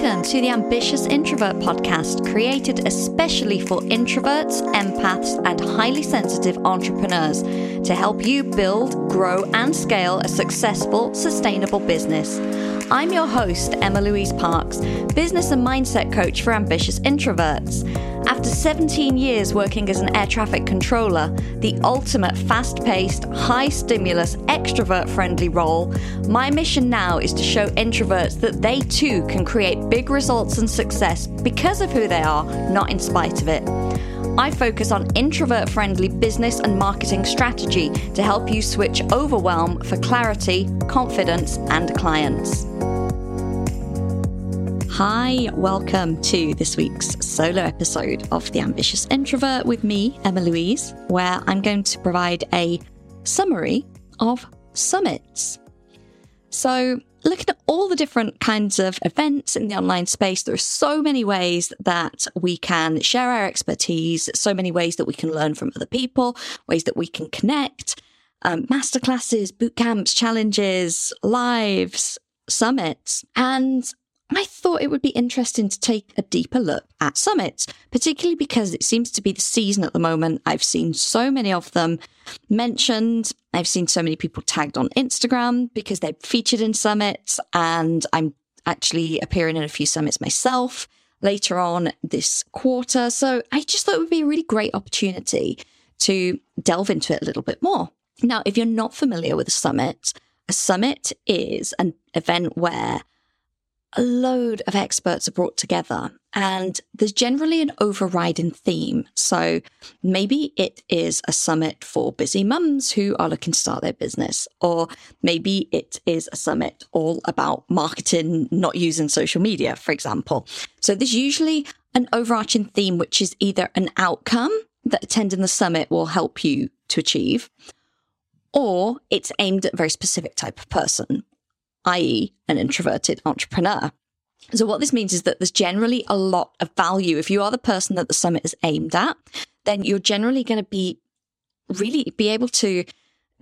Welcome to the Ambitious Introvert podcast, created especially for introverts, empaths, and highly sensitive entrepreneurs to help you build, grow, and scale a successful, sustainable business. I'm your host, Emma Louise Parkes, business and mindset coach for ambitious introverts. After 17 years working as an air traffic controller, the ultimate fast paced, high stimulus, extrovert friendly role, my mission now is to show introverts that they too can create big results and success because of who they are, not in spite of it. I focus on introvert friendly business and marketing strategy to help you switch overwhelm for clarity, confidence, and clients. Hi, welcome to this week's solo episode of The Ambitious Introvert with me, Emma Louise, where I'm going to provide a summary of summits. So, looking at all the different kinds of events in the online space, there are so many ways that we can share our expertise, so many ways that we can learn from other people, ways that we can connect, um, masterclasses, boot camps, challenges, lives, summits. And I thought it would be interesting to take a deeper look at summits, particularly because it seems to be the season at the moment. I've seen so many of them mentioned. I've seen so many people tagged on Instagram because they're featured in summits, and I'm actually appearing in a few summits myself later on this quarter. So I just thought it would be a really great opportunity to delve into it a little bit more. Now, if you're not familiar with a summit, a summit is an event where a load of experts are brought together and there's generally an overriding theme. So maybe it is a summit for busy mums who are looking to start their business, or maybe it is a summit all about marketing, not using social media, for example. So there's usually an overarching theme, which is either an outcome that attending the summit will help you to achieve, or it's aimed at a very specific type of person i.e., an introverted entrepreneur. So, what this means is that there's generally a lot of value. If you are the person that the summit is aimed at, then you're generally going to be really be able to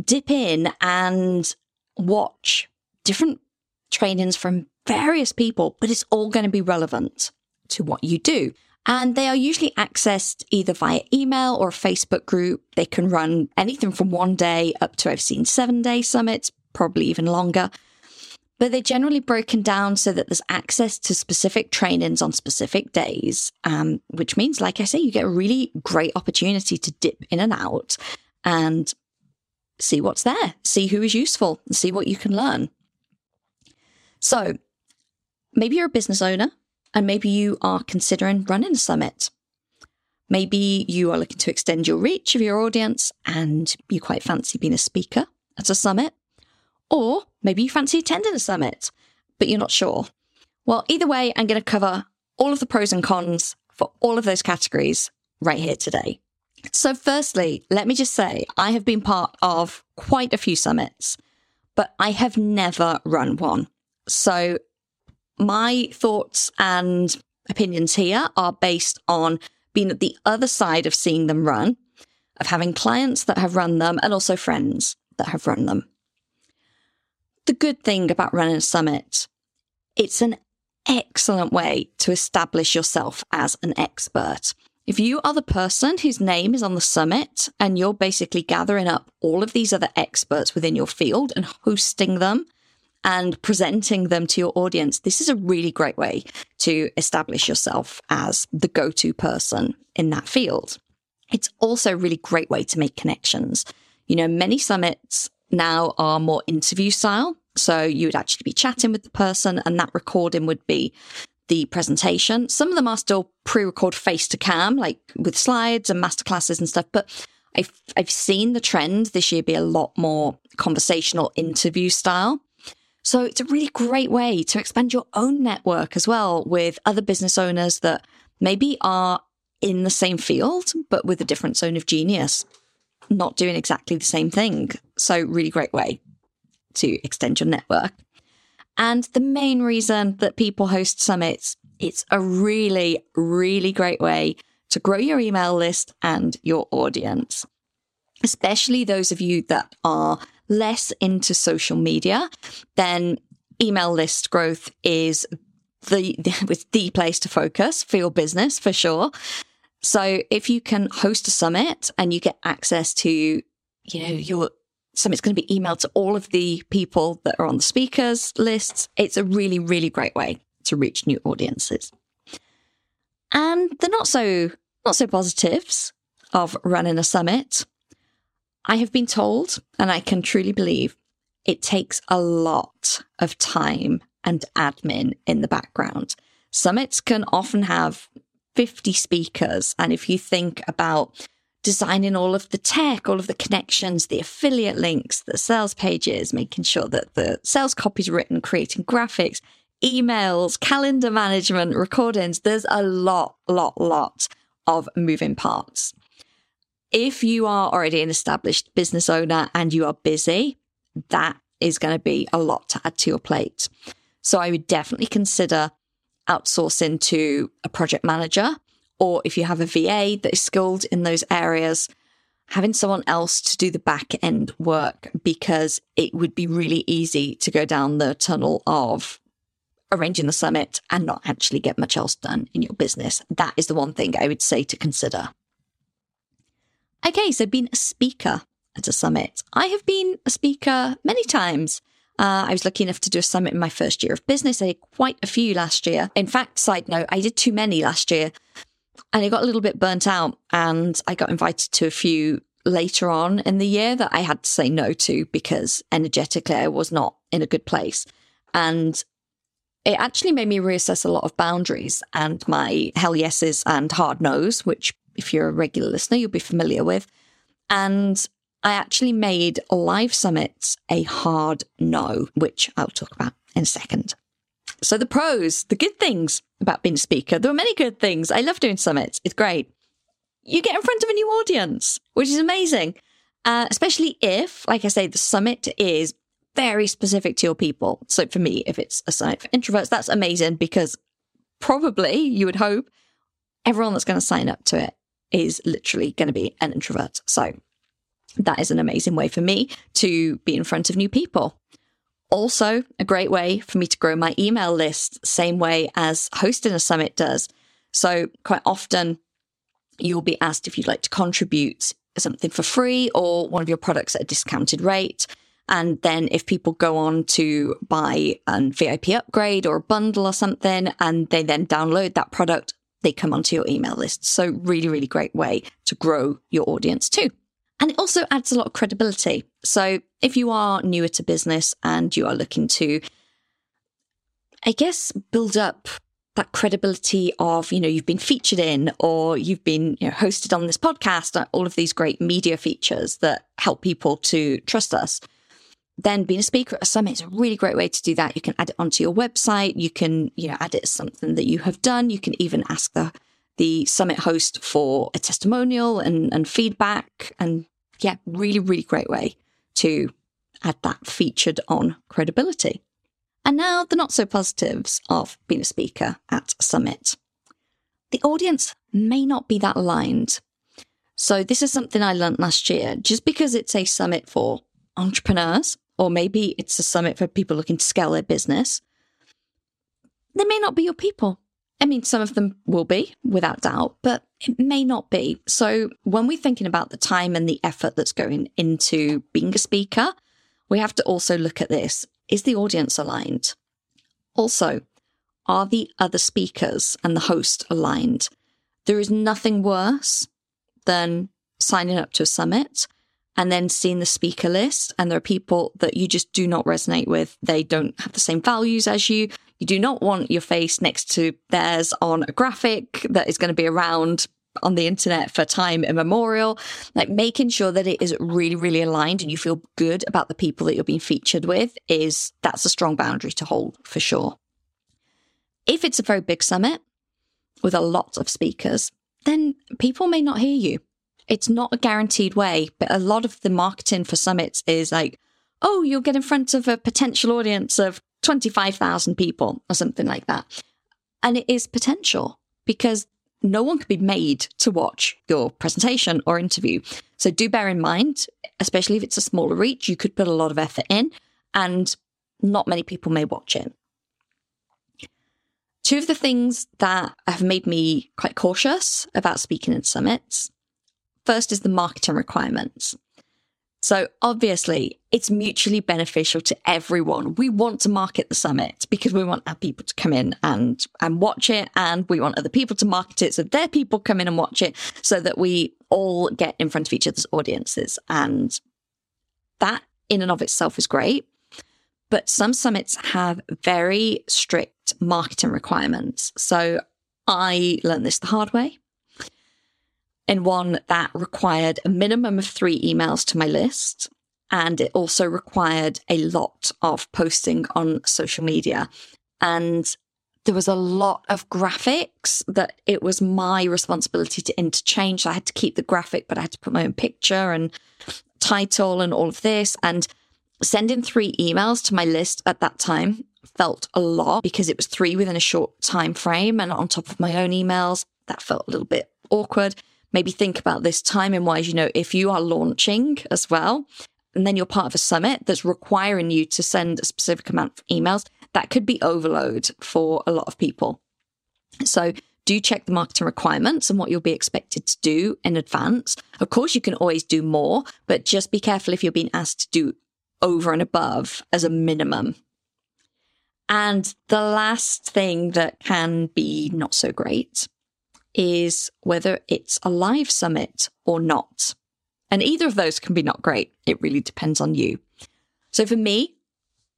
dip in and watch different trainings from various people, but it's all going to be relevant to what you do. And they are usually accessed either via email or a Facebook group. They can run anything from one day up to I've seen seven day summits, probably even longer but they're generally broken down so that there's access to specific trainings on specific days, um, which means, like I say, you get a really great opportunity to dip in and out and see what's there, see who is useful, see what you can learn. So maybe you're a business owner and maybe you are considering running a summit. Maybe you are looking to extend your reach of your audience and you quite fancy being a speaker at a summit. Or maybe you fancy attending a summit, but you're not sure. Well, either way, I'm going to cover all of the pros and cons for all of those categories right here today. So, firstly, let me just say I have been part of quite a few summits, but I have never run one. So, my thoughts and opinions here are based on being at the other side of seeing them run, of having clients that have run them, and also friends that have run them the good thing about running a summit. It's an excellent way to establish yourself as an expert. If you are the person whose name is on the summit and you're basically gathering up all of these other experts within your field and hosting them and presenting them to your audience, this is a really great way to establish yourself as the go to person in that field. It's also a really great way to make connections. You know, many summits now are more interview style. So you would actually be chatting with the person, and that recording would be the presentation. Some of them are still pre-record face to cam, like with slides and masterclasses and stuff. But I've I've seen the trend this year be a lot more conversational interview style. So it's a really great way to expand your own network as well with other business owners that maybe are in the same field, but with a different zone of genius not doing exactly the same thing. So, really great way to extend your network. And the main reason that people host summits, it's a really, really great way to grow your email list and your audience, especially those of you that are less into social media, then email list growth is the it's the place to focus for your business for sure. So if you can host a summit and you get access to, you know, your summit's going to be emailed to all of the people that are on the speakers lists, it's a really, really great way to reach new audiences. And the not so not so positives of running a summit. I have been told, and I can truly believe, it takes a lot of time and admin in the background. Summits can often have 50 speakers. And if you think about designing all of the tech, all of the connections, the affiliate links, the sales pages, making sure that the sales copy is written, creating graphics, emails, calendar management, recordings, there's a lot, lot, lot of moving parts. If you are already an established business owner and you are busy, that is going to be a lot to add to your plate. So I would definitely consider outsourcing into a project manager, or if you have a VA that is skilled in those areas, having someone else to do the back end work because it would be really easy to go down the tunnel of arranging the summit and not actually get much else done in your business. That is the one thing I would say to consider. Okay, so being a speaker at a summit. I have been a speaker many times. Uh, I was lucky enough to do a summit in my first year of business. I did quite a few last year. In fact, side note, I did too many last year and I got a little bit burnt out and I got invited to a few later on in the year that I had to say no to because energetically I was not in a good place. And it actually made me reassess a lot of boundaries and my hell yeses and hard no's, which if you're a regular listener, you'll be familiar with. And I actually made live summits a hard no, which I'll talk about in a second. So, the pros, the good things about being a speaker, there are many good things. I love doing summits, it's great. You get in front of a new audience, which is amazing, uh, especially if, like I say, the summit is very specific to your people. So, for me, if it's a summit for introverts, that's amazing because probably you would hope everyone that's going to sign up to it is literally going to be an introvert. So, that is an amazing way for me to be in front of new people. Also, a great way for me to grow my email list, same way as hosting a summit does. So, quite often, you'll be asked if you'd like to contribute something for free or one of your products at a discounted rate. And then, if people go on to buy a VIP upgrade or a bundle or something, and they then download that product, they come onto your email list. So, really, really great way to grow your audience too. And it also adds a lot of credibility. So if you are newer to business and you are looking to, I guess, build up that credibility of, you know, you've been featured in or you've been you know, hosted on this podcast, uh, all of these great media features that help people to trust us. Then being a speaker at a summit is a really great way to do that. You can add it onto your website. You can, you know, add it as something that you have done. You can even ask the the summit host for a testimonial and, and feedback. And yeah, really, really great way to add that featured on credibility. And now the not so positives of being a speaker at summit. The audience may not be that aligned. So this is something I learned last year. Just because it's a summit for entrepreneurs, or maybe it's a summit for people looking to scale their business, they may not be your people. I mean, some of them will be, without doubt, but it may not be. So, when we're thinking about the time and the effort that's going into being a speaker, we have to also look at this. Is the audience aligned? Also, are the other speakers and the host aligned? There is nothing worse than signing up to a summit and then seeing the speaker list, and there are people that you just do not resonate with. They don't have the same values as you. You do not want your face next to theirs on a graphic that is going to be around on the internet for time immemorial. Like making sure that it is really, really aligned and you feel good about the people that you're being featured with is that's a strong boundary to hold for sure. If it's a very big summit with a lot of speakers, then people may not hear you. It's not a guaranteed way, but a lot of the marketing for summits is like, oh, you'll get in front of a potential audience of 25,000 people or something like that. And it is potential because no one can be made to watch your presentation or interview. So do bear in mind, especially if it's a smaller reach, you could put a lot of effort in and not many people may watch it. Two of the things that have made me quite cautious about speaking at summits first is the marketing requirements. So obviously, it's mutually beneficial to everyone. We want to market the summit because we want our people to come in and and watch it, and we want other people to market it so their people come in and watch it, so that we all get in front of each other's audiences. And that in and of itself is great. But some summits have very strict marketing requirements. So I learned this the hard way in one that required a minimum of three emails to my list. And it also required a lot of posting on social media. And there was a lot of graphics that it was my responsibility to interchange. So I had to keep the graphic, but I had to put my own picture and title and all of this. And sending three emails to my list at that time felt a lot because it was three within a short time frame. And on top of my own emails, that felt a little bit awkward maybe think about this timing wise. You know, if you are launching as well, and then you're part of a summit that's requiring you to send a specific amount of emails, that could be overload for a lot of people. So do check the marketing requirements and what you'll be expected to do in advance. Of course, you can always do more, but just be careful if you're being asked to do over and above as a minimum. And the last thing that can be not so great is whether it's a live summit or not. And either of those can be not great. It really depends on you. So for me,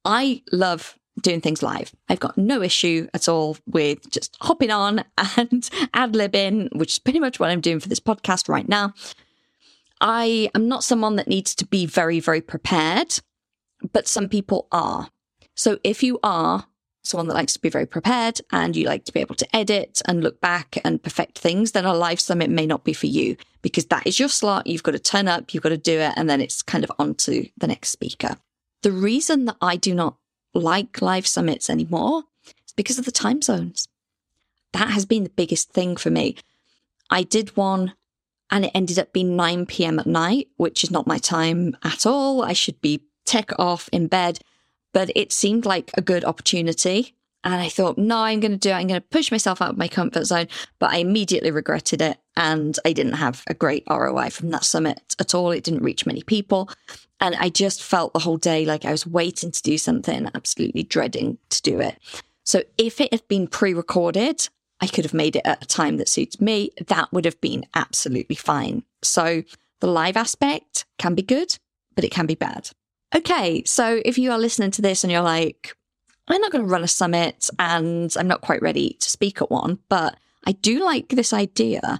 I love doing things live. I've got no issue at all with just hopping on and ad libbing, which is pretty much what I'm doing for this podcast right now. I am not someone that needs to be very, very prepared, but some people are. So if you are someone that likes to be very prepared and you like to be able to edit and look back and perfect things, then a live summit may not be for you because that is your slot. You've got to turn up, you've got to do it, and then it's kind of on to the next speaker. The reason that I do not like live summits anymore is because of the time zones. That has been the biggest thing for me. I did one and it ended up being 9 p.m. at night, which is not my time at all. I should be tech off in bed but it seemed like a good opportunity. And I thought, no, I'm going to do it. I'm going to push myself out of my comfort zone. But I immediately regretted it. And I didn't have a great ROI from that summit at all. It didn't reach many people. And I just felt the whole day like I was waiting to do something, absolutely dreading to do it. So if it had been pre recorded, I could have made it at a time that suits me. That would have been absolutely fine. So the live aspect can be good, but it can be bad. Okay, so if you are listening to this and you're like, I'm not going to run a summit and I'm not quite ready to speak at one, but I do like this idea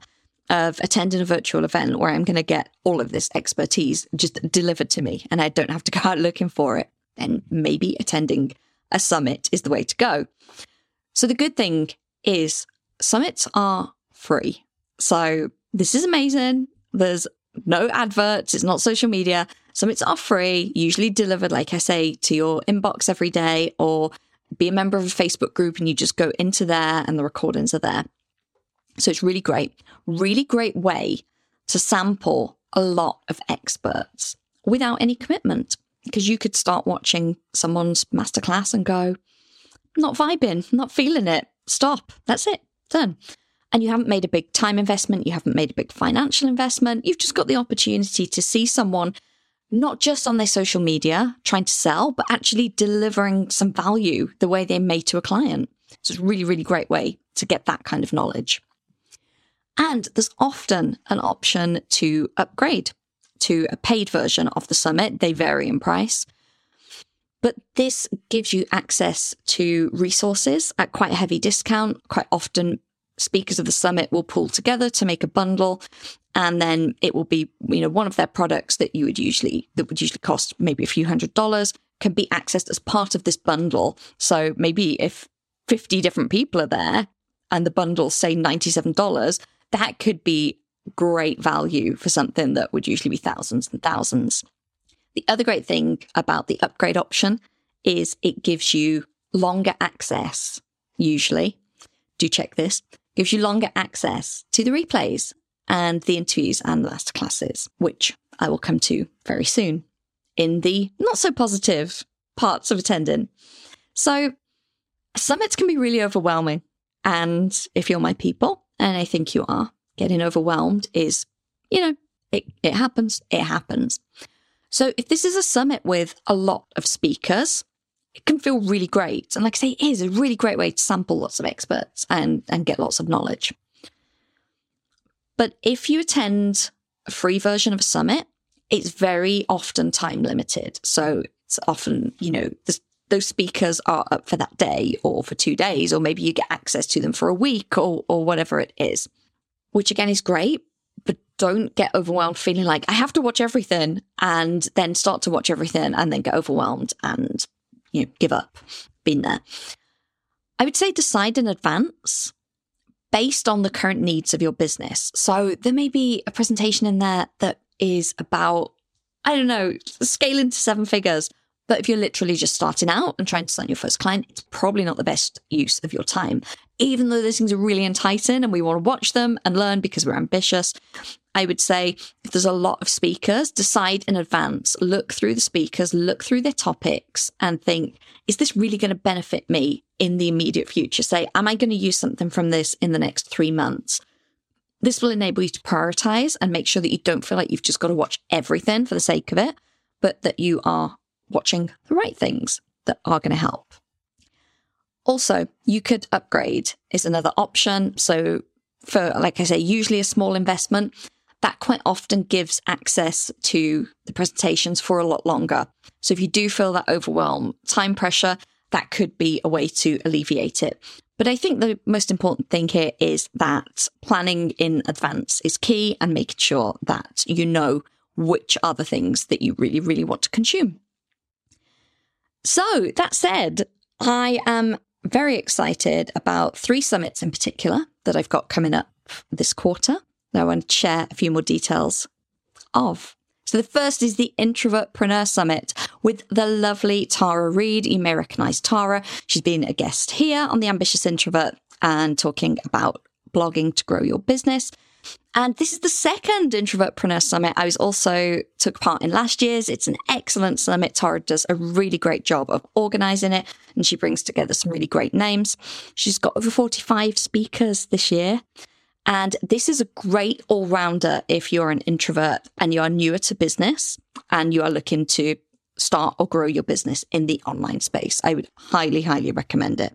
of attending a virtual event where I'm going to get all of this expertise just delivered to me and I don't have to go out looking for it, then maybe attending a summit is the way to go. So the good thing is summits are free. So this is amazing. There's no adverts. It's not social media. Summits are free, usually delivered, like I say, to your inbox every day, or be a member of a Facebook group and you just go into there and the recordings are there. So it's really great. Really great way to sample a lot of experts without any commitment because you could start watching someone's masterclass and go, not vibing, not feeling it. Stop. That's it. Done. And you haven't made a big time investment. You haven't made a big financial investment. You've just got the opportunity to see someone not just on their social media trying to sell, but actually delivering some value the way they made to a client. So it's a really, really great way to get that kind of knowledge. And there's often an option to upgrade to a paid version of the summit. They vary in price. But this gives you access to resources at quite a heavy discount. Quite often, speakers of the summit will pull together to make a bundle and then it will be you know one of their products that you would usually that would usually cost maybe a few hundred dollars can be accessed as part of this bundle. So maybe if 50 different people are there and the bundle say $97 that could be great value for something that would usually be thousands and thousands. The other great thing about the upgrade option is it gives you longer access usually. Do check this. Gives you longer access to the replays and the interviews and the masterclasses, which I will come to very soon in the not so positive parts of attending. So, summits can be really overwhelming. And if you're my people, and I think you are, getting overwhelmed is, you know, it, it happens, it happens. So if this is a summit with a lot of speakers, it can feel really great. And like I say, it is a really great way to sample lots of experts and, and get lots of knowledge. But if you attend a free version of a summit, it's very often time limited. So it's often, you know, those speakers are up for that day or for two days, or maybe you get access to them for a week or, or whatever it is, which again is great. But don't get overwhelmed feeling like I have to watch everything and then start to watch everything and then get overwhelmed and, you know, give up. Been there. I would say decide in advance based on the current needs of your business. So there may be a presentation in there that is about, I don't know, scaling to seven figures. But if you're literally just starting out and trying to sign your first client, it's probably not the best use of your time. Even though those things are really enticing and we want to watch them and learn because we're ambitious, I would say if there's a lot of speakers, decide in advance, look through the speakers, look through their topics and think, is this really going to benefit me in the immediate future? Say, am I going to use something from this in the next three months? This will enable you to prioritize and make sure that you don't feel like you've just got to watch everything for the sake of it, but that you are watching the right things that are going to help. Also, you could upgrade is another option. So for, like I say, usually a small investment, that quite often gives access to the presentations for a lot longer. So if you do feel that overwhelm, time pressure, that could be a way to alleviate it. But I think the most important thing here is that planning in advance is key and making sure that you know which are the things that you really, really want to consume. So, that said, I am very excited about three summits in particular that I've got coming up this quarter that I want to share a few more details of. So, the first is the Introvertpreneur Summit with the lovely Tara Reid. You may recognize Tara. She's been a guest here on The Ambitious Introvert and talking about blogging to grow your business. And this is the second Introvertpreneur Summit. I was also took part in last year's. It's an excellent summit. Tara does a really great job of organizing it and she brings together some really great names. She's got over 45 speakers this year. And this is a great all rounder if you're an introvert and you are newer to business and you are looking to start or grow your business in the online space. I would highly, highly recommend it.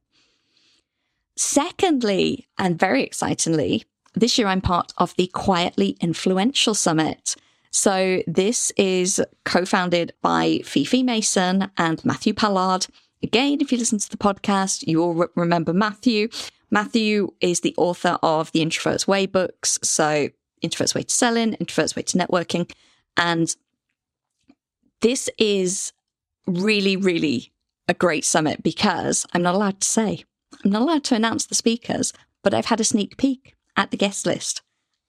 Secondly, and very excitingly, this year I'm part of the Quietly Influential Summit. So this is co-founded by Fifi Mason and Matthew Pollard. Again, if you listen to the podcast, you will re- remember Matthew. Matthew is the author of the Introvert's Way books. So Introvert's Way to Selling, Introvert's Way to Networking. And this is really, really a great summit because I'm not allowed to say, I'm not allowed to announce the speakers, but I've had a sneak peek at the guest list.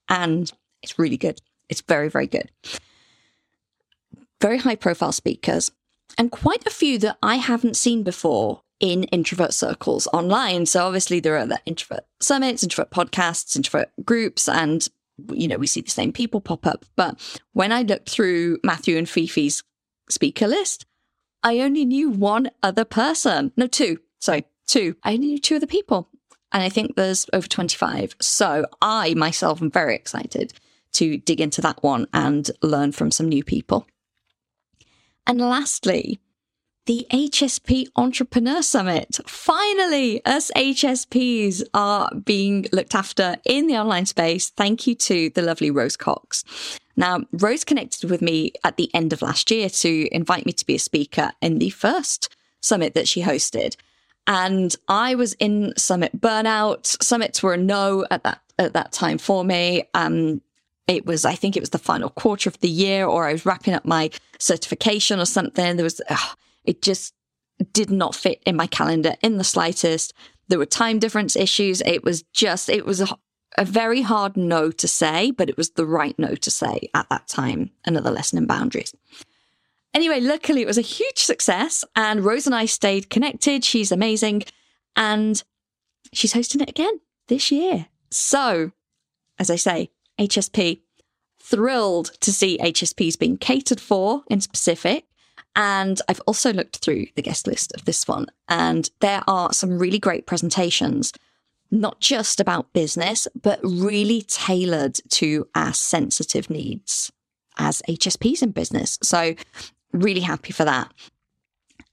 And it's really good. It's very, very good. Very high profile speakers, and quite a few that I haven't seen before in introvert circles online. So obviously there are the introvert summits, introvert podcasts, introvert groups, and you know, we see the same people pop up. But when I looked through Matthew and Fifi's speaker list, I only knew one other person. No, two. Sorry, two. I only knew two other people and I think there's over 25. So I myself am very excited to dig into that one and learn from some new people. And lastly, the HSP Entrepreneur Summit. Finally, us HSPs are being looked after in the online space. Thank you to the lovely Rose Cox. Now, Rose connected with me at the end of last year to invite me to be a speaker in the first summit that she hosted. And I was in summit burnout. Summits were a no at that at that time for me. Um, it was, I think it was the final quarter of the year, or I was wrapping up my certification or something. There was, ugh, it just did not fit in my calendar in the slightest. There were time difference issues. It was just, it was a, a very hard no to say, but it was the right no to say at that time. Another lesson in boundaries. Anyway, luckily it was a huge success and Rose and I stayed connected. She's amazing. And she's hosting it again this year. So, as I say, HSP, thrilled to see HSPs being catered for in specific. And I've also looked through the guest list of this one, and there are some really great presentations. not just about business, but really tailored to our sensitive needs as HSPs in business. So, really happy for that.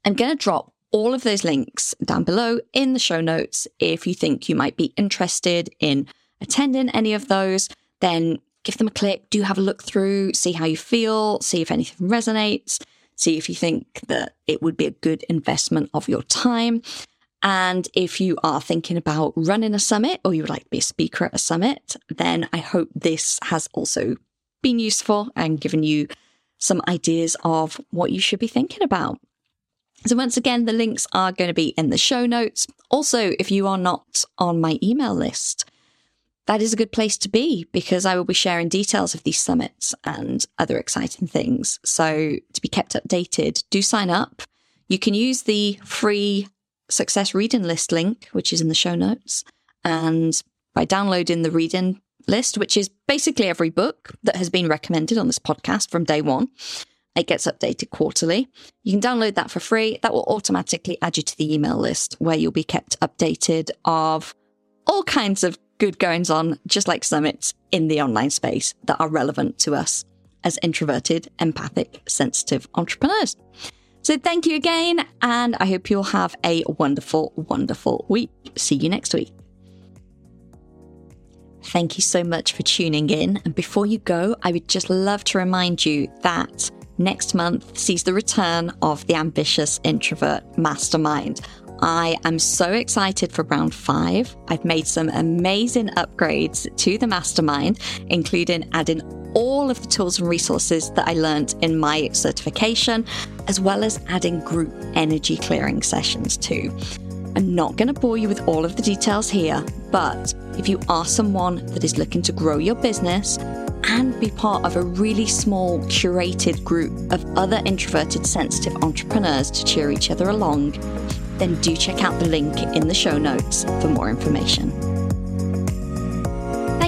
I'm going to drop all of those links down below in the show notes. If you think you might be interested in attending any of those, then give them a click, do have a look through, see how you feel, see if anything resonates, see if you think that it would be a good investment of your time. And if you are thinking about running a summit or you would like to be a speaker at a summit, then I hope this has also been useful and given you some ideas of what you should be thinking about. So, once again, the links are going to be in the show notes. Also, if you are not on my email list, that is a good place to be because I will be sharing details of these summits and other exciting things. So, to be kept updated, do sign up. You can use the free Success Reading List link, which is in the show notes. And by downloading the reading list, which is basically every book that has been recommended on this podcast from day one, it gets updated quarterly. You can download that for free. That will automatically add you to the email list where you'll be kept updated of all kinds of good goings on, just like summits in the online space that are relevant to us as introverted, empathic, sensitive entrepreneurs. So thank you again, and I hope you'll have a wonderful, wonderful week. See you next week. Thank you so much for tuning in. And before you go, I would just love to remind you that next month sees the return of the Ambitious Introvert Mastermind. I am so excited for round five. I've made some amazing upgrades to the mastermind, including adding all of the tools and resources that I learned in my certification, as well as adding group energy clearing sessions too. I'm not going to bore you with all of the details here, but if you are someone that is looking to grow your business and be part of a really small, curated group of other introverted, sensitive entrepreneurs to cheer each other along, then do check out the link in the show notes for more information.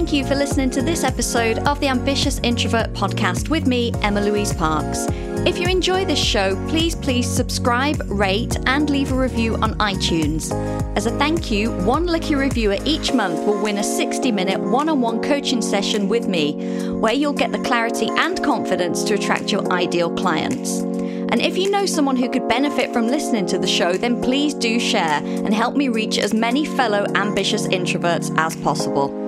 Thank you for listening to this episode of the Ambitious Introvert podcast with me, Emma Louise Parkes. If you enjoy this show, please, please subscribe, rate, and leave a review on iTunes. As a thank you, one lucky reviewer each month will win a 60 minute one on one coaching session with me, where you'll get the clarity and confidence to attract your ideal clients. And if you know someone who could benefit from listening to the show, then please do share and help me reach as many fellow ambitious introverts as possible.